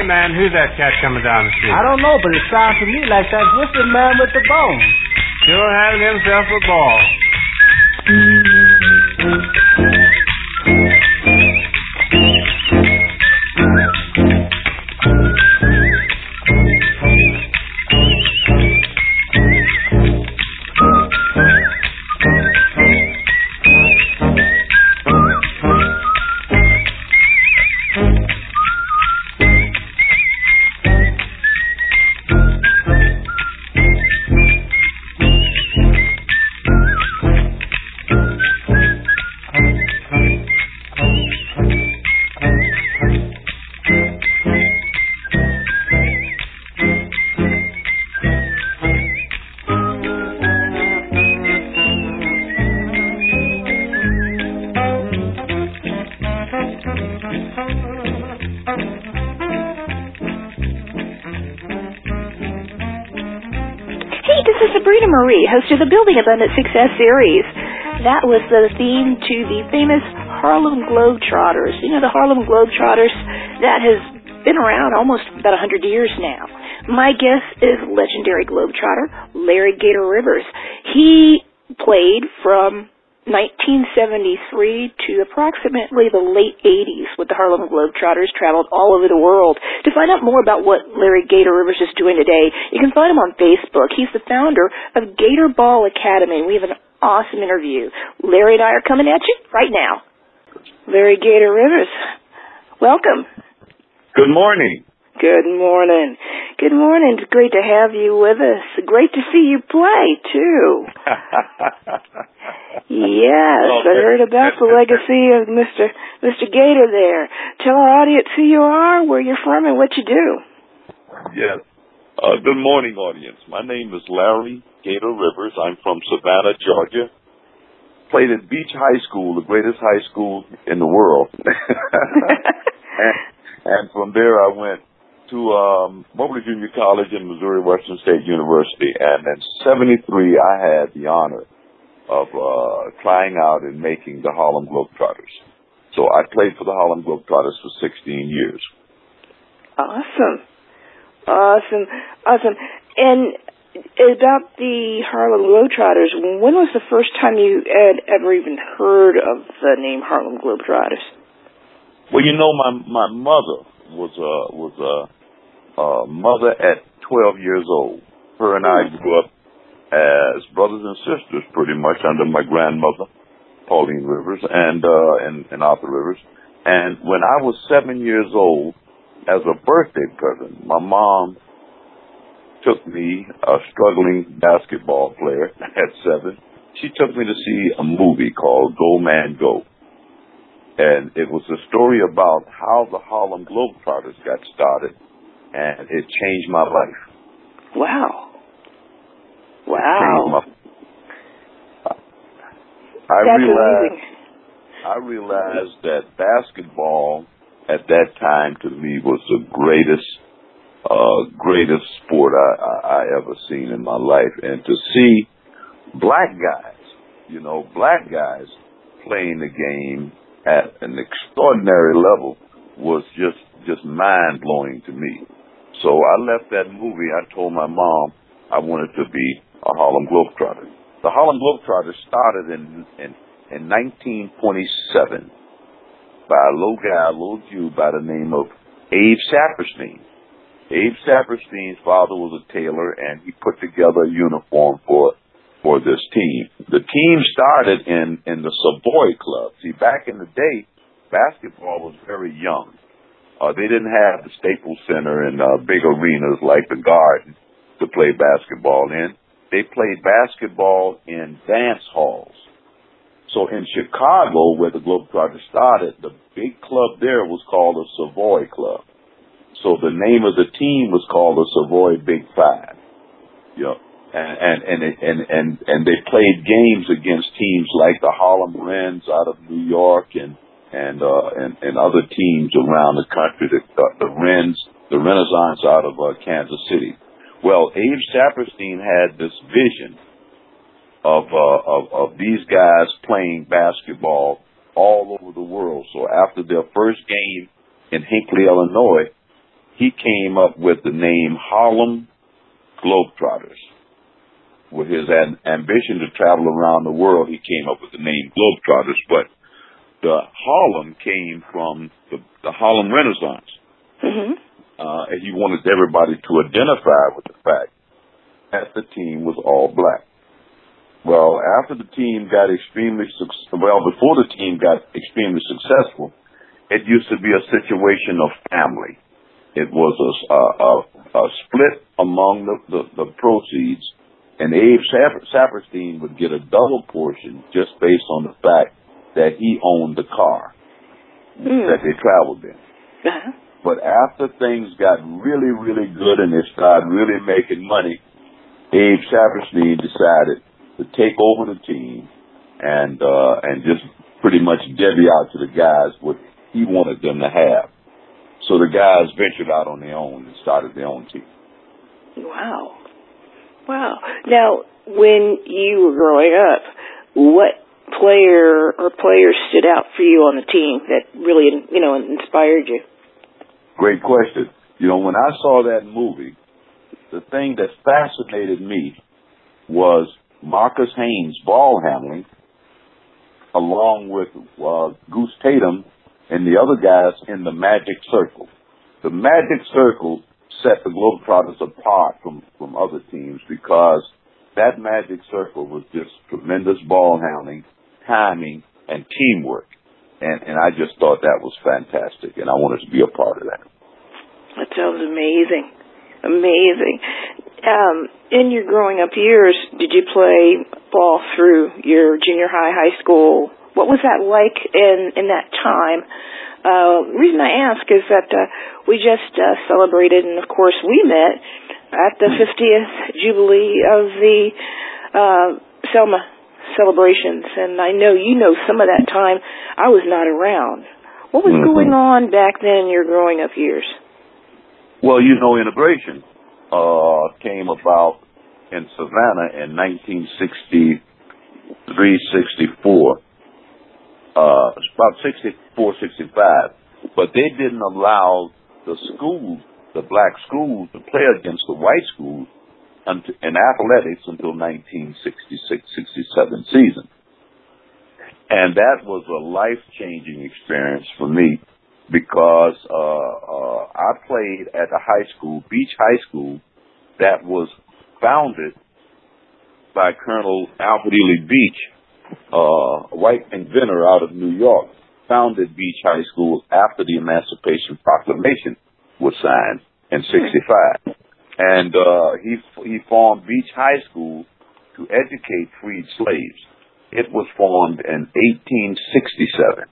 Hey, man, who's that cat coming down the street? I don't know, but it sounds to me like that whipping man with the bone. Sure having himself a ball. The Building Abundant Success series. That was the theme to the famous Harlem Globetrotters. You know, the Harlem Globetrotters, that has been around almost about a 100 years now. My guest is legendary Globetrotter Larry Gator Rivers. He played from 1973 to approximately the late 80s with the Harlem Globetrotters, traveled all over the world. To find out more about what Larry Gator Rivers is doing today, you can find him on Facebook. He's the founder of Gator Ball Academy. We have an awesome interview. Larry and I are coming at you right now. Larry Gator Rivers, welcome. Good morning. Good morning. Good morning. It's great to have you with us. Great to see you play, too. Yes, I heard about the legacy of Mr. Mr. Gator there. Tell our audience who you are, where you're from, and what you do. yes. Uh, good morning, audience. My name is Larry Gator Rivers. I'm from Savannah, Georgia. Played at Beach High School, the greatest high school in the world. and, and from there, I went to um, Moberly Junior College and Missouri Western State University. And in '73, I had the honor of uh, trying out and making the Harlem Globetrotters. So I played for the Harlem Globetrotters for 16 years. Awesome. Awesome. Awesome. And about the Harlem Globetrotters, when was the first time you had ever even heard of the name Harlem Globetrotters? Well, you know, my my mother was a was a, a mother at 12 years old. Her and I grew up as brothers and sisters, pretty much under my grandmother, Pauline Rivers, and uh, and, and Arthur Rivers. And when I was seven years old, as a birthday present, my mom took me, a struggling basketball player at seven. She took me to see a movie called Go Man Go. And it was a story about how the Harlem Globetrotters got started, and it changed my life. Wow. Wow. my- I That's realized amazing. I realized that basketball at that time to me was the greatest, uh, greatest sport I, I, I ever seen in my life. And to see black guys, you know, black guys playing the game at an extraordinary level was just, just mind blowing to me. So I left that movie. I told my mom I wanted to be a Harlem Globetrotter. The Harlem Globetrotters started in, in in 1927 by a little guy, a little Jew by the name of Abe Saperstein. Abe Saperstein's father was a tailor and he put together a uniform for for this team. The team started in in the Savoy Club. See, back in the day, basketball was very young. Uh, they didn't have the Staples Center and uh, big arenas like the Garden to play basketball in. They played basketball in dance halls. So in Chicago, where the Globetrotters started, the big club there was called the Savoy Club. So the name of the team was called the Savoy Big Five. You and and and and and, and they played games against teams like the Harlem Rens out of New York and and uh and, and other teams around the country. The uh, the Rens, the Renaissance out of uh, Kansas City. Well, Abe Saperstein had this vision of, uh, of of these guys playing basketball all over the world. So after their first game in Hinckley, Illinois, he came up with the name Harlem Globetrotters. With his an- ambition to travel around the world, he came up with the name Globetrotters. But the Harlem came from the, the Harlem Renaissance. hmm Uh, and he wanted everybody to identify with the fact that the team was all black. Well, after the team got extremely suc- well, before the team got extremely successful, it used to be a situation of family. It was a, a, a, a split among the, the, the proceeds, and Abe Sap- Saperstein would get a double portion just based on the fact that he owned the car Mm. that they traveled in. Uh-huh. But after things got really, really good and they started really making money, Abe Saperstein decided to take over the team and uh and just pretty much divvy out to the guys what he wanted them to have. So the guys ventured out on their own and started their own team. Wow. Wow. Now, when you were growing up, what player or players stood out for you on the team that really, you know, inspired you? Great question. You know, when I saw that movie, the thing that fascinated me was Marques Haynes' ball handling, along with uh, Goose Tatum and the other guys in the Magic Circle. The Magic Circle set the Globetrotters apart from, from other teams because that Magic Circle was just tremendous ball handling, timing, and teamwork. And, and I just thought that was fantastic, and I wanted to be a part of that. That sounds amazing. Amazing. Um, in your growing up years, did you play ball through your junior high, high school? What was that like in in that time? Uh, reason I ask is that uh, we just uh, celebrated, and of course we met at the 50th jubilee of the uh, Selma celebrations, and I know you know some of that time. I was not around. What was Mhm. going on back then in your growing up years? Well, you know, integration uh, came about in Savannah in 1963, 64. Uh, about 64, 65. But they didn't allow the schools, the black schools, to play against the white schools in athletics until 1966, 67 season. And that was a life-changing experience for me because uh, uh, I played at a high school, Beach High School, that was founded by Colonel Alfred Ely Beach, uh, a white inventor out of New York, founded Beach High School after the Emancipation Proclamation was signed in '65, and uh, he he formed Beach High School to educate freed slaves. It was formed in 1867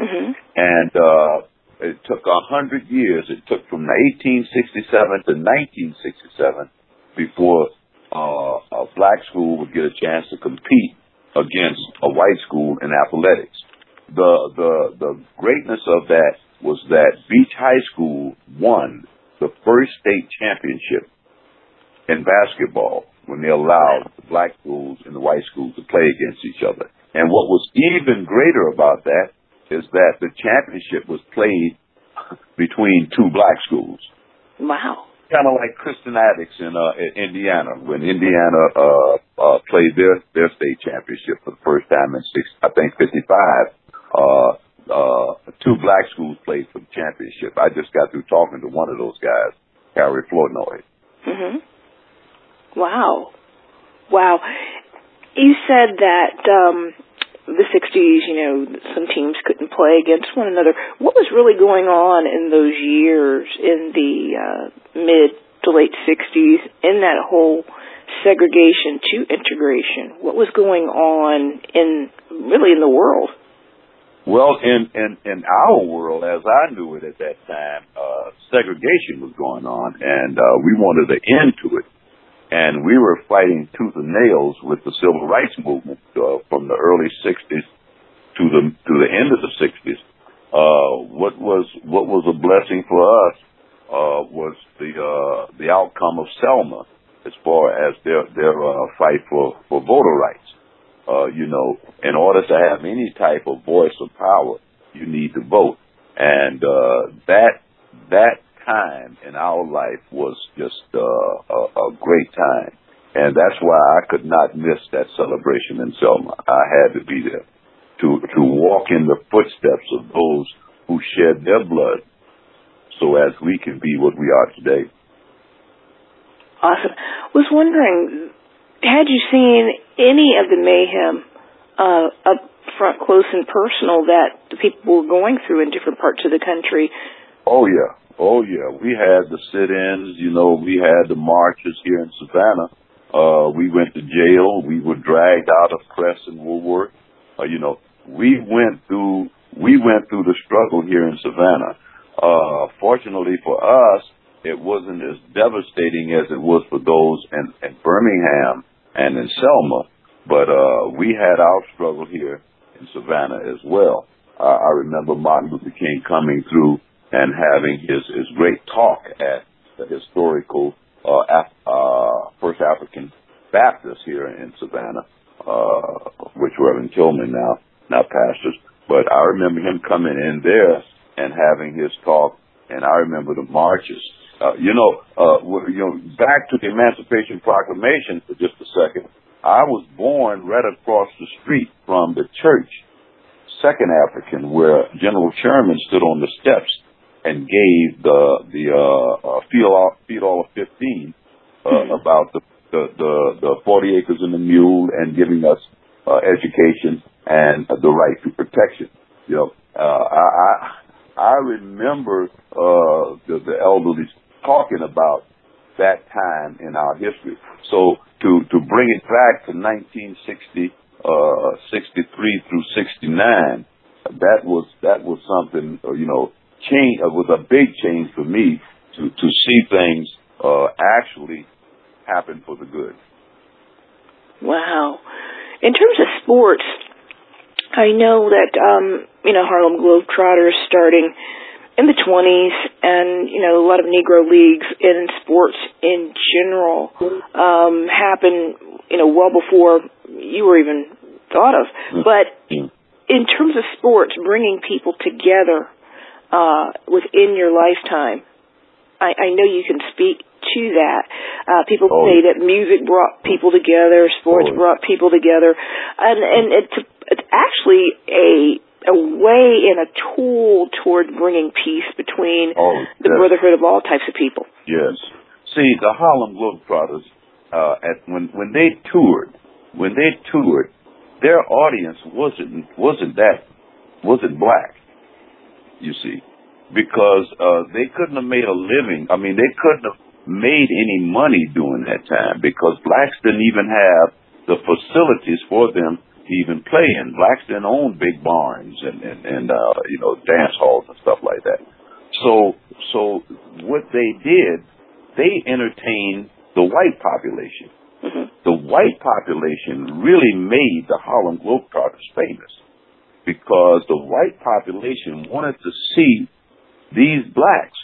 hmm and uh, it took a hundred years. It took from 1867 to 1967 before uh, a black school would get a chance to compete against a white school in athletics. The the the greatness of that was that Beach High School won the first state championship in basketball when they allowed the black schools and the white schools to play against each other. And what was even greater about that is that the championship was played between two black schools. Wow. Kind of like Crispus Attucks in, uh, in Indiana when Indiana uh, uh, played their their state championship for the first time in six, I think fifty five. Uh, uh, two black schools played for the championship. I just got through talking to one of those guys, Harry Flournoy. hmm Wow. Wow. You said that um the 60s, you know, some teams couldn't play against one another. What was really going on in those years in the uh, mid to late 60s in that whole segregation to integration? What was going on in really in the world? Well, in, in, in our world, as I knew it at that time, uh, segregation was going on and, uh, we wanted an end to it. And we were fighting tooth and nails with the civil rights movement, uh, from the early 60s to the, to the end of the 60s. Uh, what was, what was a blessing for us, uh, was the, uh, the outcome of Selma as far as their, their, uh, fight for, for voter rights uh, you know, in order to have any type of voice or power, you need to vote. And uh, that that time in our life was just uh, a, a great time. And that's why I could not miss that celebration in Selma. I had to be there to, to walk in the footsteps of those who shed their blood so as we can be what we are today. Awesome. Was wondering, had you seen any of the mayhem uh, up front, close and personal that the people were going through in different parts of the country? Oh yeah, oh yeah. We had the sit-ins. You know, we had the marches here in Savannah. Uh, we went to jail. We were dragged out of Crescent Woolworth. Uh, you know, we went through we went through the struggle here in Savannah. Uh, fortunately for us, it wasn't as devastating as it was for those in, in Birmingham and in Selma, but uh, we had our struggle here in Savannah as well. I remember Martin Luther King coming through and having his, his great talk at the historical uh, Af- uh, First African Baptist here in Savannah, uh, which Reverend Tillman now now pastors. But I remember him coming in there and having his talk, and I remember the marches uh, you know, uh, you know, back to the Emancipation Proclamation for just a second. I was born right across the street from the church, Second African, where General Sherman stood on the steps and gave the the uh, uh, field all, feed all of fifteen uh, mm-hmm. about the, the the the forty acres and the mule and giving us uh, education and uh, the right to protection. You know, uh, I, I I remember uh, the, the elderly talking about that time in our history. So to to bring it back to 1960, uh, 63 through 69, that was that was something uh, you know change uh, was a big change for me to to see things uh, actually happen for the good. Wow. In terms of sports, I know that um, you know Harlem Globetrotters starting in the 20s and, you know, a lot of Negro leagues in sports in general, um, happened, you know, well before you were even thought of. Mm. But in terms of sports, bringing people together, uh, within your lifetime, I, I know you can speak to that. Uh, people oh. say that music brought people together, sports oh. brought people together, and and it's, it's actually a a way and a tool toward bringing peace between oh, the brotherhood of all types of people. Yes. See, the Harlem Globetrotters, uh, at, when when they toured, when they toured, their audience wasn't wasn't that wasn't black. You see, because uh, they couldn't have made a living. I mean, they couldn't have made any money during that time because blacks didn't even have the facilities for them even play in. Blacks didn't own big barns and and, and uh, you know dance halls and stuff like that. So so what they did, they entertained the white population. Mm-hmm. The white population really made the Harlem Globetrotters famous because the white population wanted to see these blacks,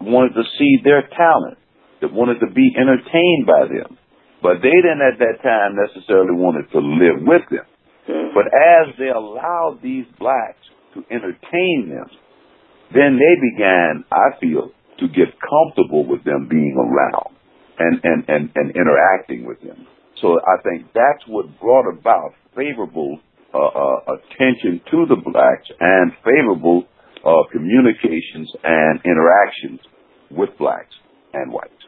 wanted to see their talent, that wanted to be entertained by them. But they didn't at that time necessarily wanted to live with them. But as they allowed these blacks to entertain them, then they began, I feel, to get comfortable with them being around and, and, and, and interacting with them. So I think that's what brought about favorable uh, uh, attention to the blacks and favorable uh, communications and interactions with blacks and whites.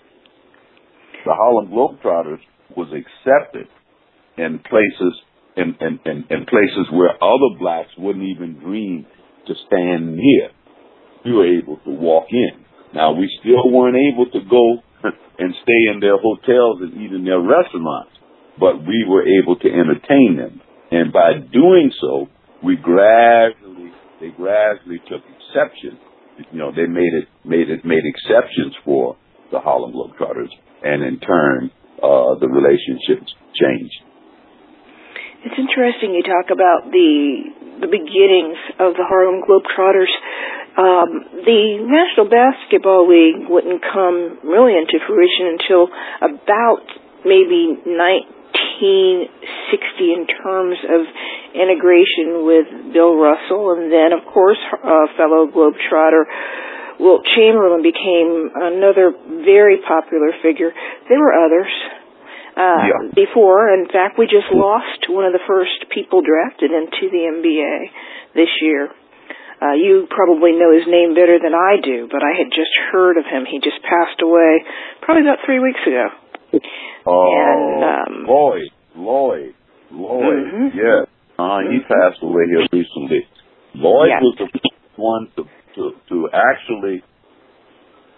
The Harlem Globetrotters was accepted in places in, in, in, in places where other blacks wouldn't even dream to stand near. We were able to walk in. Now we still weren't able to go and stay in their hotels and eat in their restaurants, but we were able to entertain them. And by doing so, we gradually, they gradually took exception. You know, they made it, made it, made exceptions for the Harlem Globetrotters, and in turn, uh, the relationships changed. It's interesting you talk about the the beginnings of the Harlem Globetrotters. Um, the National Basketball League wouldn't come really into fruition until about maybe 1960 in terms of integration with Bill Russell, and then of course a fellow Globetrotter Wilt Chamberlain became another very popular figure. There were others uh, Yeah. before. In fact, we just lost one of the first people drafted into the NBA this year. Uh, you probably know his name better than I do, but I had just heard of him. He just passed away probably about three weeks ago. Oh, And, um, Lloyd, Lloyd, Lloyd. Mhm. Yes. Uh, he passed away here recently. Lloyd was the first one to to, to actually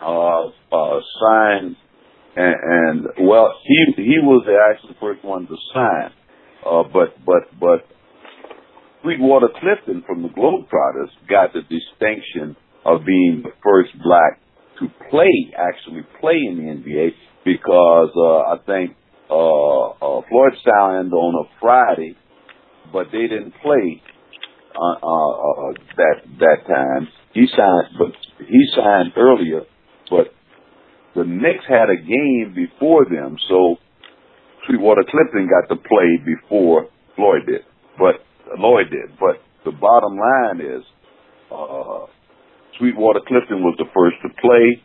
uh, uh, sign, and, and well, he he was the actually first one to sign. Uh, but but but Sweetwater Clifton from the Globetrotters got the distinction of being the first black to play, actually play in the NBA because uh, I think uh, uh, Floyd signed on a Friday, but they didn't play uh, uh, uh, that that time. He signed, but he signed earlier, but the Knicks had a game before them, so Sweetwater Clifton got to play before Floyd did, but Lloyd did. But the bottom line is, uh, Sweetwater Clifton was the first to play.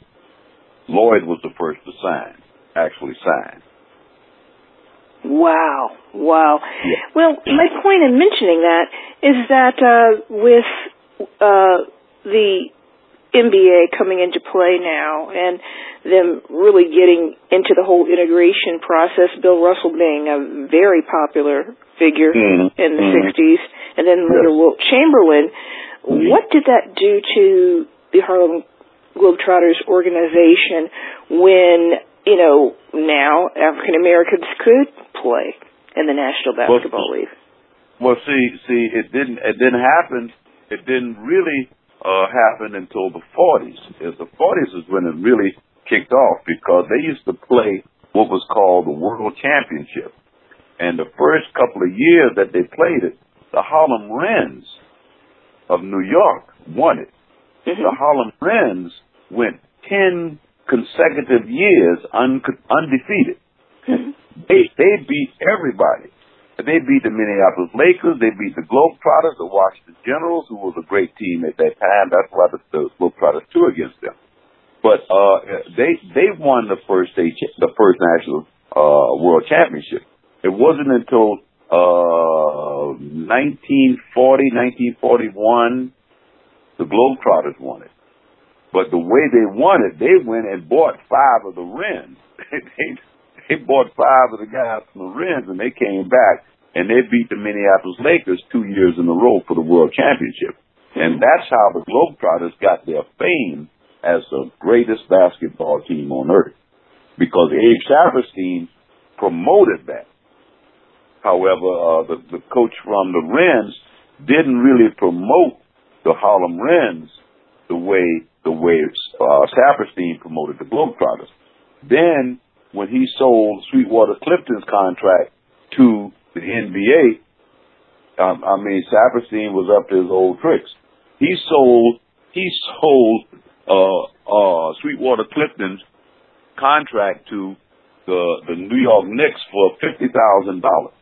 Lloyd was the first to sign, actually sign. Wow, wow. Yeah. Well, my point in mentioning that is that uh, with uh, the NBA coming into play now and them really getting into the whole integration process, Bill Russell being a very popular figure Mhm. in the Mhm. 60s, and then later Yes. Wilt Chamberlain, Mhm. what did that do to the Harlem Globetrotters organization when, you know, now African Americans could play in the National Well, Basketball League? Well, see, see, it didn't, it didn't happen. It didn't really uh, happen until the 40s. Is the 40s is when it really kicked off because they used to play what was called the World Championship, and the first couple of years that they played it, the Harlem Rens of New York won it. Mhm. The Harlem Rens went 10 consecutive years un- undefeated. Mhm. They they beat everybody. They beat the Minneapolis Lakers. They beat the Globetrotters, the Washington Generals, who was a great team at that time. That's why the, the Globetrotters threw against them. But uh, they they won the first state, cha- the first national uh, world championship. It wasn't until uh, 1940, 1941, the Globetrotters won it. But the way they won it, they went and bought five of the Rens. they, they bought five of the guys from the Rens, and they came back and they beat the Minneapolis Lakers two years in a row for the World Championship. And that's how the Globetrotters got their fame as the greatest basketball team on earth. Because Abe Saperstein promoted that. However, uh, the, the coach from the Rens didn't really promote the Harlem Wrens the way the way uh, Saperstein promoted the Globetrotters. Then, when he sold Sweetwater Clifton's contract to the NBA, um, I mean Saperstein was up to his old tricks. He sold he sold uh, uh, Sweetwater Clifton's contract to the the New York Knicks for fifty thousand dollars.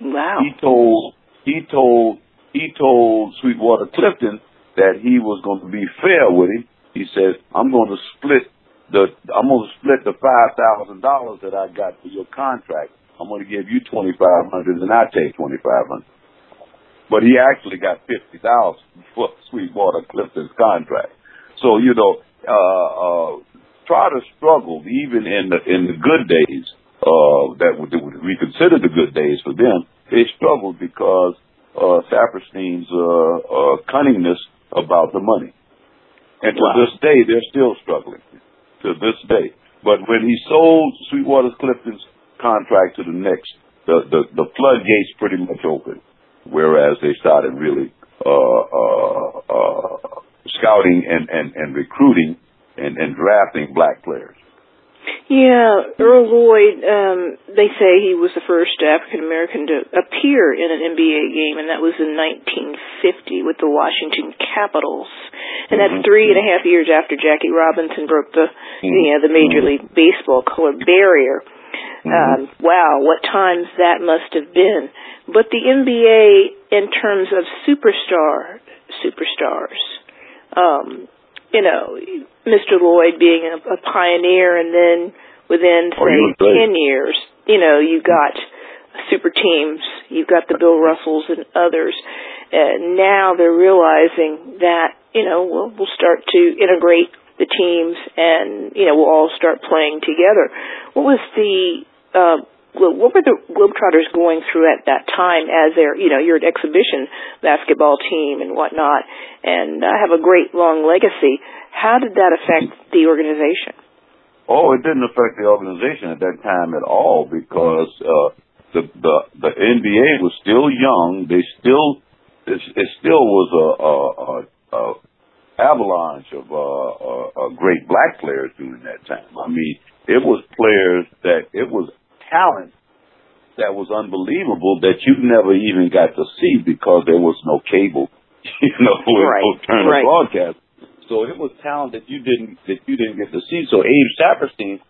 Wow. He told he told he told Sweetwater Clifton that he was going to be fair with him. He said, "I'm going to split the I'm going to split the five thousand dollars that I got for your contract. I'm going to give you twenty five hundred, and I take twenty five hundred. But he actually got fifty thousand for Sweetwater Clifton's contract. So you know, uh, uh, Trotter struggled even in the in the good days uh, that would, we consider the good days for them. They struggled because uh, Saperstein's uh, uh, cunningness about the money, and to this day they're still struggling. To this day, but when he sold Sweetwater Clifton's contract to the Knicks, the the, the floodgates pretty much opened. Whereas they started really uh, uh, uh, scouting and, and, and recruiting and, and drafting black players. Yeah, Earl Lloyd, um, they say he was the first African American to appear in an NBA game, and that was in 1950 with the Washington Capitals. And that's Mhm. three and a half years after Jackie Robinson broke the, you know, the Major Mhm. League Baseball color barrier. Mhm. Um, wow, what times that must have been. But the NBA, in terms of superstar superstars, um, you know, Mr. Lloyd being a, a pioneer, and then within Oh, say great. ten years, you know, you got super teams, you've got the Bill Russells and others. And now they're realizing that you know we'll, we'll start to integrate the teams, and you know we'll all start playing together. What was the uh, what were the Globetrotters going through at that time as their, you know, your exhibition basketball team and whatnot, and uh, have a great long legacy. How did that affect the organization? Oh, it didn't affect the organization at that time at all because uh, the the the NBA was still young. They still it, it still was a, a, a, a avalanche of uh, uh, great black players during that time. I mean, it was players that it was talent that was unbelievable that you never even got to see because there was no cable, you know, Right, no Turner right. broadcast. So it was talent that you didn't that you didn't get to see. So Abe Saperstein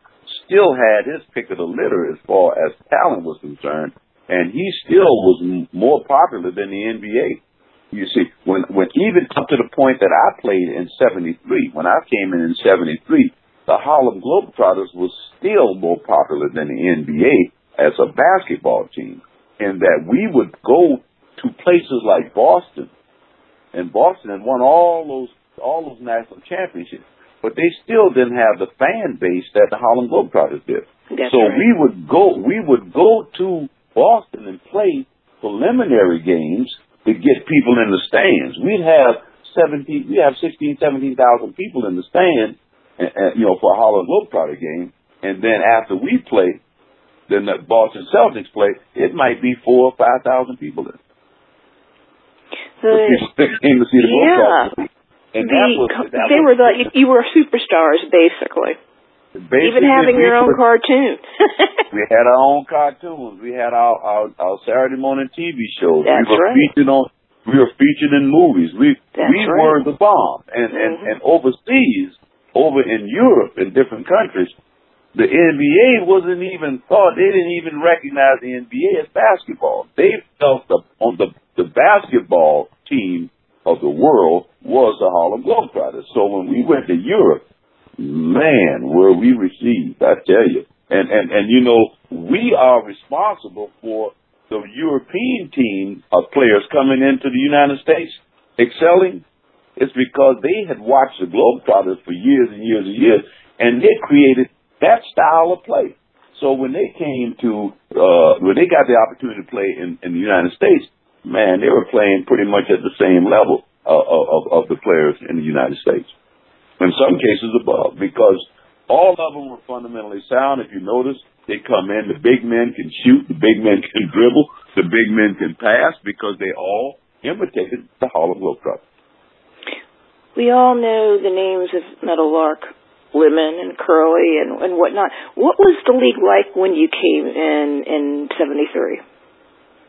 still had his pick of the litter as far as talent was concerned, and he still was more popular than the NBA. You see, when when even up to the point that I played in '73, when I came in in '73, the Harlem Globetrotters was still more popular than the NBA as a basketball team, in that we would go to places like Boston, and Boston had won all those all those national championships, but they still didn't have the fan base that the Harlem Globetrotters did. That's so right. we would go we would go to Boston and play preliminary games to get people in the stands. We'd have seventeen we have sixteen, seventeen thousand people in the stand and, and, you know, for a Harlem Globetrotter game. And then after we play, then the Boston Celtics play, it might be four or five thousand people there. The, The people came to see the Yeah. Globetrotters. And the, that was, that they was were the you, were superstars basically. basically Even having your own were- cartoon. We had our own cartoons. We had our our, our Saturday morning TV shows. That's we were right. featured on. We were featured in movies. We That's we right. were the bomb. And and Mhm. and overseas, over in Europe, in different countries, the NBA wasn't even thought. They didn't even recognize the NBA as basketball. They felt the on the the basketball team of the world was the Harlem Globetrotters. So when we went to Europe, man, were we received, I tell you. And, and, and you know, we are responsible for the European team of players coming into the United States excelling. It's because they had watched the Globetrotters for years and years and years, and they created that style of play. So when they came to, uh, when they got the opportunity to play in, in the United States, man, they were playing pretty much at the same level uh, of, of the players in the United States in some cases above, because all of them were fundamentally sound. If you notice, they come in, the big men can shoot, the big men can dribble, the big men can pass, because they all imitated the hall Harlem Globetrotters. we all know the names of Meadowlark, Lemon, and Curly, and and whatnot. What was the league like when you came in in '73?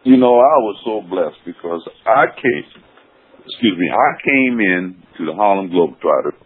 You know, I was so blessed because I came, excuse me, I came in to the Harlem Globetrotters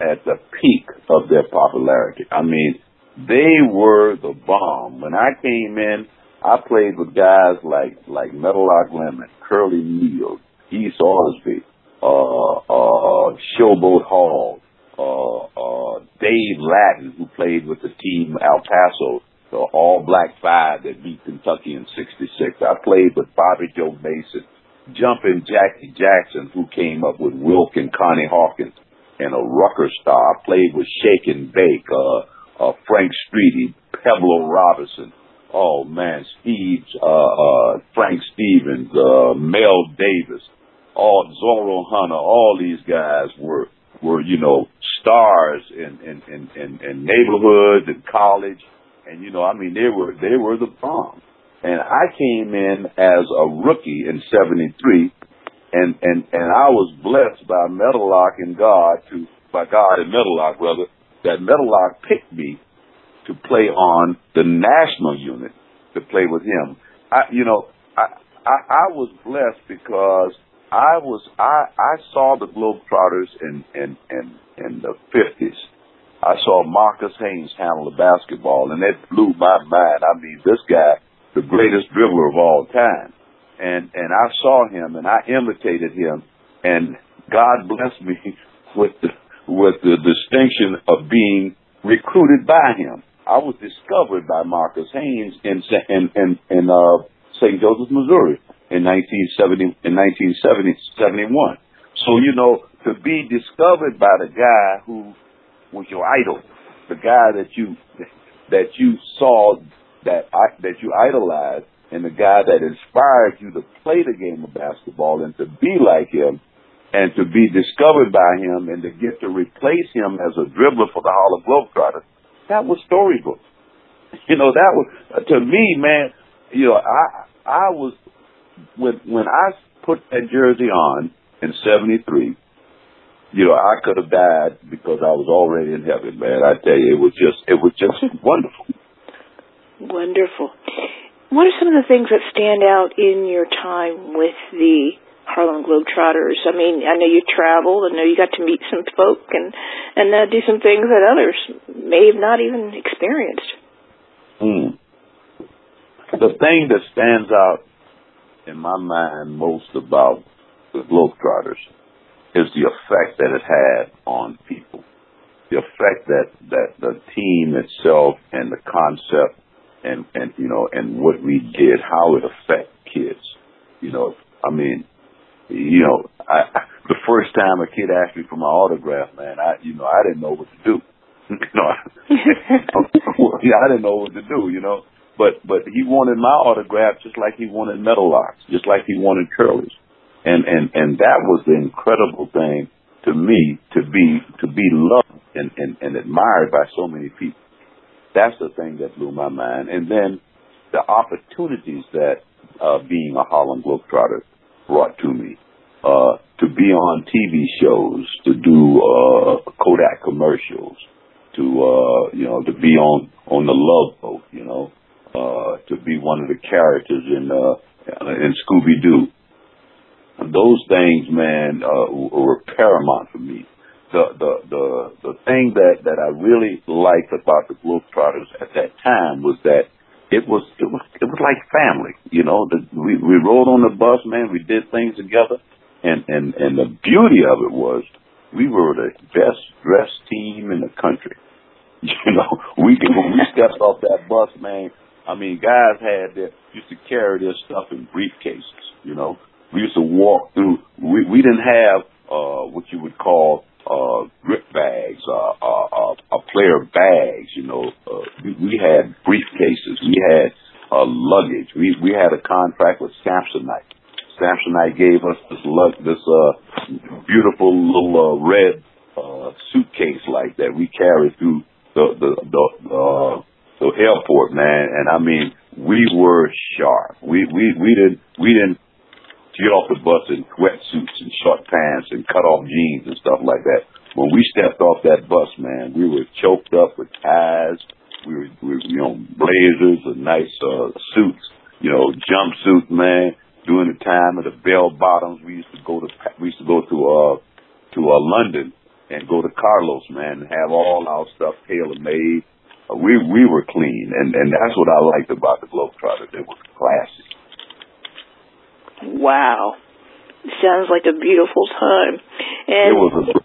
at the peak of their popularity. I mean, they were the bomb. When I came in, I played with guys like like Meadowlark Lemon, Curly Neal, Geese Ausbie, uh, uh, Showboat Hall, uh, uh, Dave Lattin, who played with the team El Paso, the All Black Five that beat Kentucky in '66. I played with Bobby Joe Mason, Jumping Jackie Jackson, who came up with Wilt and Connie Hawkins, and a Rucker star. I played with Shake and Bake, uh, uh, Frank Streety, Pebble Robinson. Oh man, Steve, uh, uh, Frank Stevens, uh, Mel Davis, all Zorro Hunter, all these guys were were you know stars in in in, in, in neighborhoods and college, and you know I mean they were they were the bomb. And I came in as a rookie in '73, and and and I was blessed by Meadowlark and God to by God and Meadowlark rather that Meadowlark picked me to play on the national unit to play with him. I you know I I, I was blessed because I was I I saw the Globetrotters in in in in the fifties. I saw Marques Haynes handle the basketball, and that blew my mind. I mean, this guy, the greatest dribbler of all time, and and I saw him, and I imitated him, and God blessed me with the with the distinction of being recruited by him. I was discovered by Marques Haynes in in in, in uh, St. Joseph, Missouri, in 1970 in 1970 71. So you know, to be discovered by the guy who was your idol, the guy that you that you saw that that you idolized, and the guy that inspired you to play the game of basketball and to be like him, and to be discovered by him, and to get to replace him as a dribbler for the Harlem Globetrotters, that was storybook. You know, that was uh, to me, man. You know, I I was when when I put that jersey on in '73 you know, I could have died because I was already in heaven, man. I tell you, it was just, it was just wonderful. Wonderful. What are some of the things that stand out in your time with the Harlem Globetrotters? I mean, I know you traveled. I know you got to meet some folk and and uh, do some things that others may have not even experienced. Mm. The thing that stands out in my mind most about the Globetrotters is the effect that it had on people. The effect that, that the team itself and the concept and, and, you know, and what we did, how it affect kids. You know, I mean, you know, I, the first time a kid asked me for my autograph, man, I, you know, I didn't know what to do. you know, yeah, I didn't know what to do, you know, but, but he wanted my autograph just like he wanted Meadowlarks, just like he wanted Curly's. And, and, and that was the incredible thing to me to be, to be loved and, and, and admired by so many people. That's the thing that blew my mind. And then the opportunities that, uh, being a Harlem Globetrotter brought to me. Uh, to be on TV shows, to do, uh, Kodak commercials, to, uh, you know, to be on, on the Love Boat, you know, uh, to be one of the characters in, uh, in Scooby Doo those things, man, uh, were paramount for me. The, the, the, the thing that, that I really liked about the Globetrotters at that time was that it was, it was, it was like family, you know, the, we, we rode on the bus, man, we did things together. And, and, and the beauty of it was we were the best dressed team in the country. You know, we when we stepped off that bus, man, I mean, guys had their, used to carry their stuff in briefcases, you know, we used to walk through. We we didn't have uh what you would call uh grip bags, uh, uh, uh, uh player bags. You know, uh, we, we had briefcases. We had uh, luggage. We we had a contract with Samsonite. Samsonite gave us this lug, this uh beautiful little uh, red uh suitcase like that we carried through the the the uh the airport, man. And I mean, we were sharp. We we we didn't we didn't get off the bus in wetsuits and short pants and cut off jeans and stuff like that. When we stepped off that bus, man, we were choked up with ties. We were, we were you know, blazers and nice uh, suits, you know, jumpsuit, man. During the time of the bell bottoms, we used to go to we used to go to uh to uh, London and go to Carlos, man, and have all our stuff tailor made. Uh, we we were clean, and and that's what I liked about the Globetrotters. It was classy. Wow. Sounds like a beautiful time. And it was a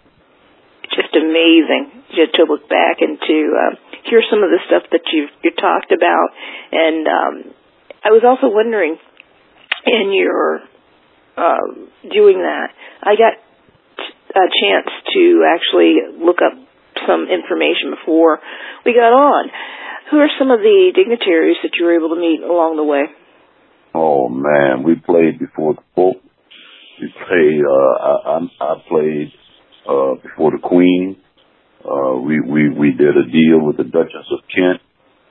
just amazing just to look back and to uh, hear some of the stuff that you you talked about. And um, I was also wondering, in your uh, doing that, I got a chance to actually look up some information before we got on. Who are some of the dignitaries that you were able to meet along the way? Oh man, we played before the Pope. We played. Uh, I, I, I played uh, before the Queen. Uh, we we we did a deal with the Duchess of Kent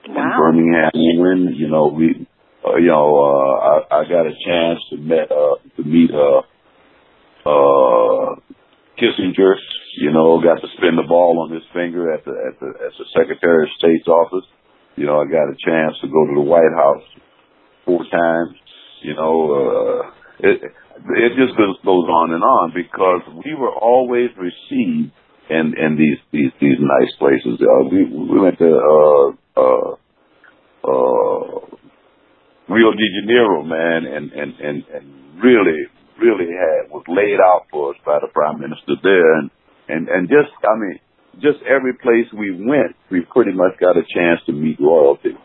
wow. in Birmingham, England. You know, we, uh, you know, uh, I, I got a chance to met uh, to meet uh, uh, Kissinger. You know, got to spin the ball on his finger at the at the at the Secretary of State's office. You know, I got a chance to go to the White House four times. You know, uh, it it just goes, on and on because we were always received in in these these these nice places. Uh, we we went to uh uh uh Rio de Janeiro, man, and and and and really really had was laid out for us by the prime minister there, and and and just I mean, just every place we went, we pretty much got a chance to meet royalty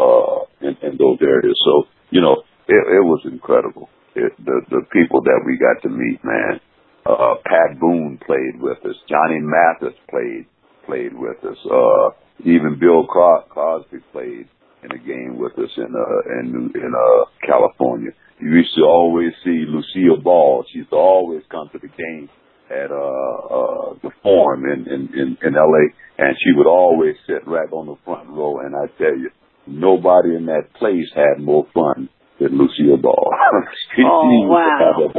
uh, in, in those areas. So you know, it, it was incredible. It, the the people that we got to meet, man. Uh, Pat Boone played with us. Johnny Mathis played played with us. Uh, even Bill Cosby played in a game with us in uh in in uh California. You used to always see Lucille Ball. She used to always come to the game at uh uh the Forum in in in, in LA and she would always sit right on the front row and I tell you nobody in that place had more fun than Lucille Ball. oh wow.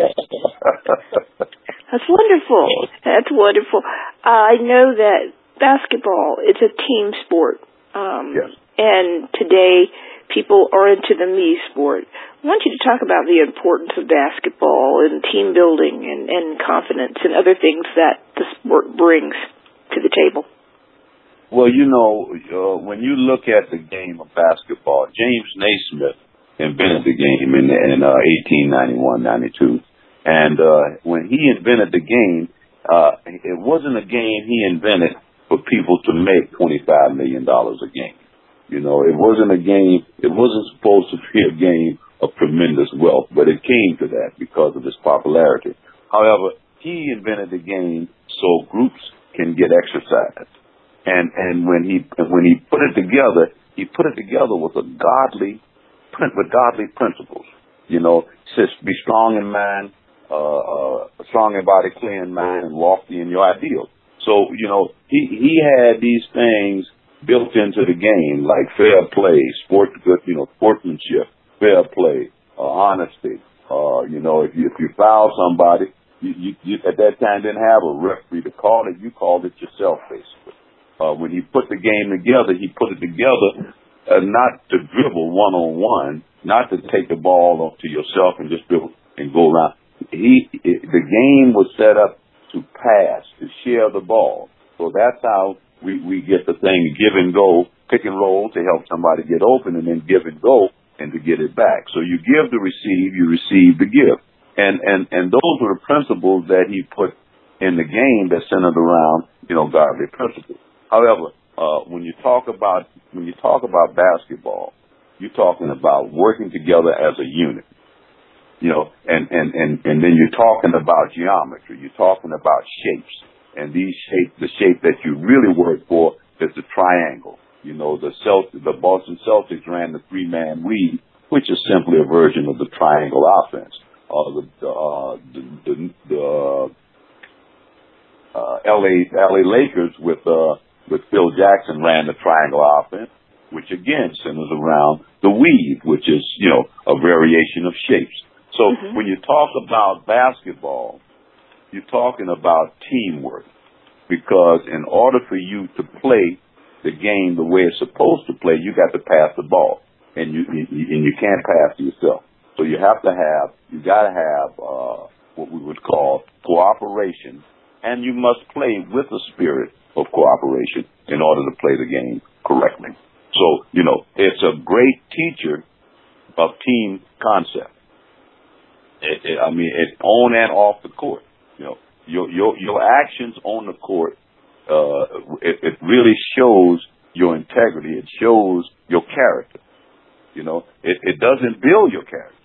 That's wonderful. That's wonderful. I know that basketball is a team sport. Um yes and today people are into the me sport. I want you to talk about the importance of basketball and team building and, and confidence and other things that the sport brings to the table. Well, you know, uh, when you look at the game of basketball, James Naismith invented the game in, in uh, 1891, 92. And uh, when he invented the game, uh, it wasn't a game he invented for people to make $25 million a game. You know, it wasn't a game, it wasn't supposed to be a game of tremendous wealth, but it came to that because of its popularity. However, he invented the game so groups can get exercise. And, and when he, when he put it together, he put it together with a godly, with godly principles. You know, says be strong in mind, uh, uh, strong in body, clear in mind, and lofty in your ideals. So, you know, he, he had these things built into the game, like fair play, sport, good you know, sportsmanship, fair play, uh, honesty. Uh, you know, if you, if you foul somebody, you, you, you at that time didn't have a referee to call it. You called it yourself, basically. Uh, when he put the game together, he put it together uh, not to dribble one on one, not to take the ball off to yourself and just dribble and go around. He, it, the game was set up to pass, to share the ball. So that's how we, we get the thing give and go, pick and roll to help somebody get open and then give and go and to get it back. So you give to receive, you receive to give. And, and, and those were the principles that he put in the game that centered around, you know, godly principles. However, uh, when you talk about, when you talk about basketball, you're talking about working together as a unit. You know, and, and, and, and then you're talking about geometry. You're talking about shapes and these shape, the shape that you really work for is the triangle. You know, the Celtics, the Boston Celtics ran the three-man weave, which is simply a version of the triangle offense. Uh, the, uh, the, the, the uh, LA, LA Lakers with, uh, with Phil Jackson ran the triangle offense, which again centers around the weave, which is, you know, a variation of shapes. So mm-hmm. when you talk about basketball, you're talking about teamwork because in order for you to play the game the way it's supposed to play, you got to pass the ball, and you, you and you can't pass to yourself. So you have to have you got to have uh, what we would call cooperation, and you must play with the spirit of cooperation in order to play the game correctly. So you know it's a great teacher of team concept. It, it, I mean, it's on and off the court. You know, your your your actions on the court, uh, it, it really shows your integrity. It shows your character. You know, it, it doesn't build your character.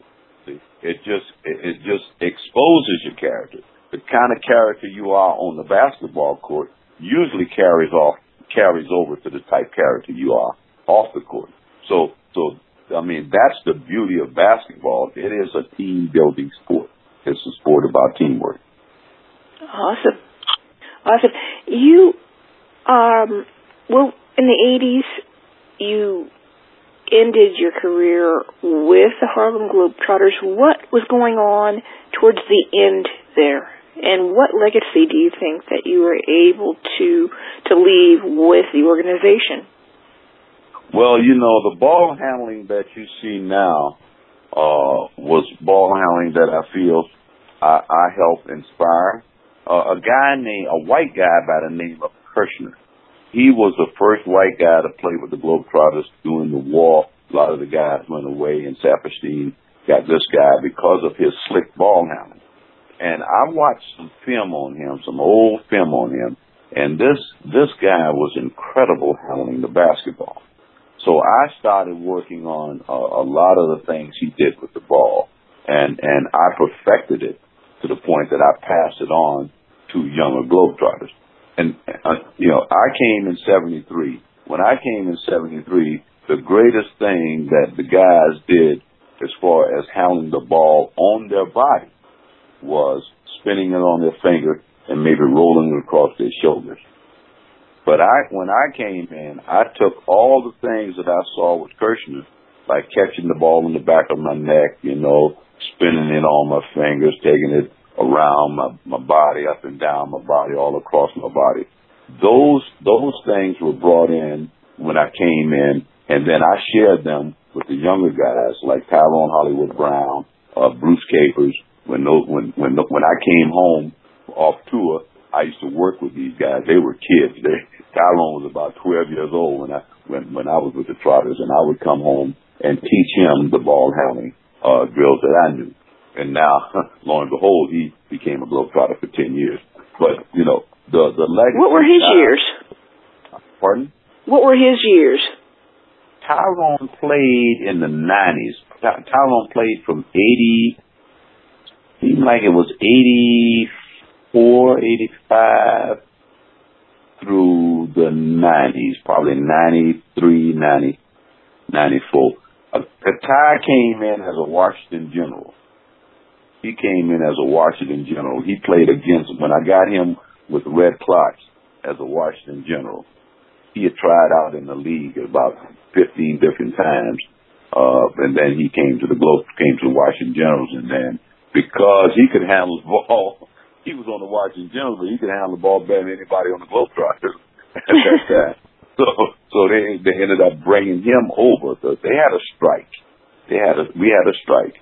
It just it, it just exposes your character. The kind of character you are on the basketball court usually carries off carries over to the type character you are off the court. So so I mean that's the beauty of basketball. It is a team building sport. It's a sport about teamwork. Awesome. Awesome. You, um, well, in the 80s, you ended your career with the Harlem Globetrotters. What was going on towards the end there? And what legacy do you think that you were able to to leave with the organization? Well, you know, the ball handling that you see now uh, was ball handling that I feel I, I helped inspire uh, a guy named, a white guy by the name of Kirshner. He was the first white guy to play with the Globetrotters during the war. A lot of the guys went away, and Saperstein got this guy because of his slick ball handling. And I watched some film on him, some old film on him, and this this guy was incredible handling the basketball. So I started working on a, a lot of the things he did with the ball, and and I perfected it to the point that I passed it on to younger globetrotters. And uh, you know, I came in '73. When I came in '73, the greatest thing that the guys did as far as handling the ball on their body was spinning it on their finger and maybe rolling it across their shoulders. But I, when I came in, I took all the things that I saw with Kirshner, like catching the ball in the back of my neck, you know, spinning it on my fingers, taking it around my, my body, up and down my body, all across my body. Those, those things were brought in when I came in and then I shared them with the younger guys like Tyrone Hollywood Brown, uh, Bruce Capers. When those, when, when, when I came home off tour, I used to work with these guys. They were kids. They, Tyrone was about 12 years old when I, when, when I was with the Trotters and I would come home and teach him the ball handling, uh, drills that I knew. And now, lo and behold, he became a Globetrotter for 10 years. But, you know, the, the legacy. What were his Ty- years? Pardon? What were his years? Tyrone played in the 90s. Ty- Tyrone played from 80, seemed like it was 84, 85 through the 90s, probably 93, 90, 94. Uh, Ty came in as a Washington General. He came in as a Washington General. He played against, when I got him with the Red Clocks as a Washington General, he had tried out in the league about 15 different times. Uh, and then he came to the Globe, came to Washington Generals, and then because he could handle the ball, he was on the Washington Generals, but he could handle the ball better than anybody on the Globetrotters at that time. So, so they they ended up bringing him over. So they had a strike. They had a we had a strike,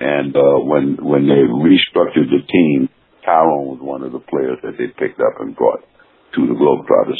and uh, when when they restructured the team, Tyrone was one of the players that they picked up and brought to the Globetrotters.